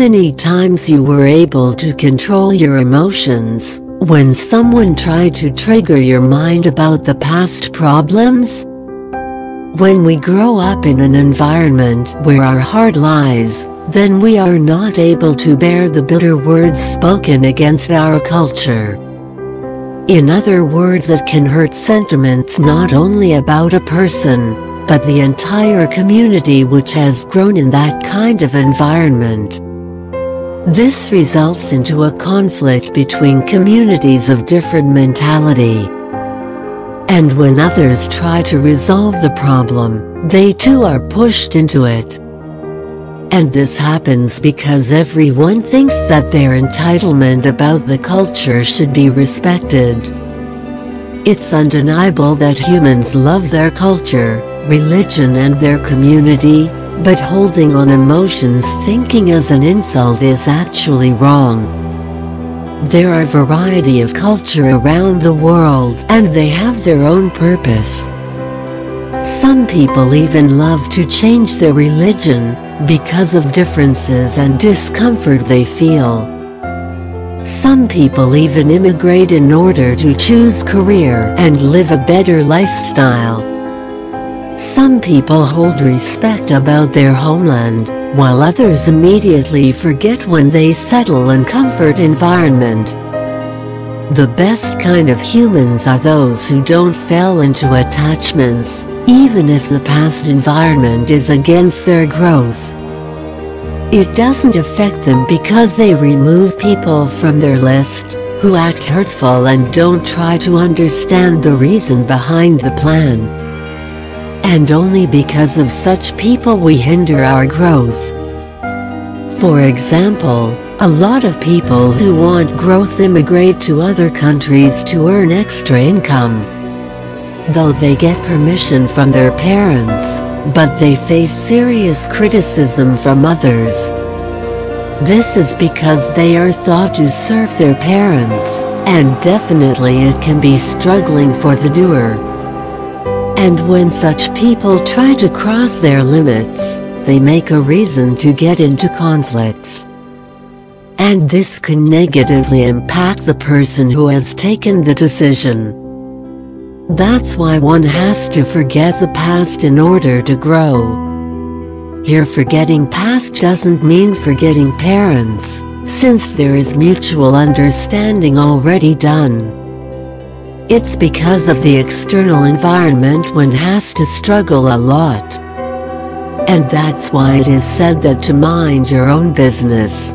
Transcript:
many times you were able to control your emotions when someone tried to trigger your mind about the past problems? When we grow up in an environment where our heart lies, then we are not able to bear the bitter words spoken against our culture. In other words it can hurt sentiments not only about a person, but the entire community which has grown in that kind of environment. This results into a conflict between communities of different mentality. And when others try to resolve the problem, they too are pushed into it. And this happens because everyone thinks that their entitlement about the culture should be respected. It's undeniable that humans love their culture, religion and their community, but holding on emotions thinking as an insult is actually wrong. There are variety of culture around the world and they have their own purpose. Some people even love to change their religion because of differences and discomfort they feel. Some people even immigrate in order to choose career and live a better lifestyle. Some people hold respect about their homeland, while others immediately forget when they settle in comfort environment. The best kind of humans are those who don't fall into attachments, even if the past environment is against their growth. It doesn't affect them because they remove people from their list, who act hurtful and don't try to understand the reason behind the plan and only because of such people we hinder our growth. For example, a lot of people who want growth immigrate to other countries to earn extra income. Though they get permission from their parents, but they face serious criticism from others. This is because they are thought to serve their parents, and definitely it can be struggling for the doer. And when such people try to cross their limits, they make a reason to get into conflicts. And this can negatively impact the person who has taken the decision. That's why one has to forget the past in order to grow. Here forgetting past doesn't mean forgetting parents, since there is mutual understanding already done. It's because of the external environment one has to struggle a lot. And that's why it is said that to mind your own business,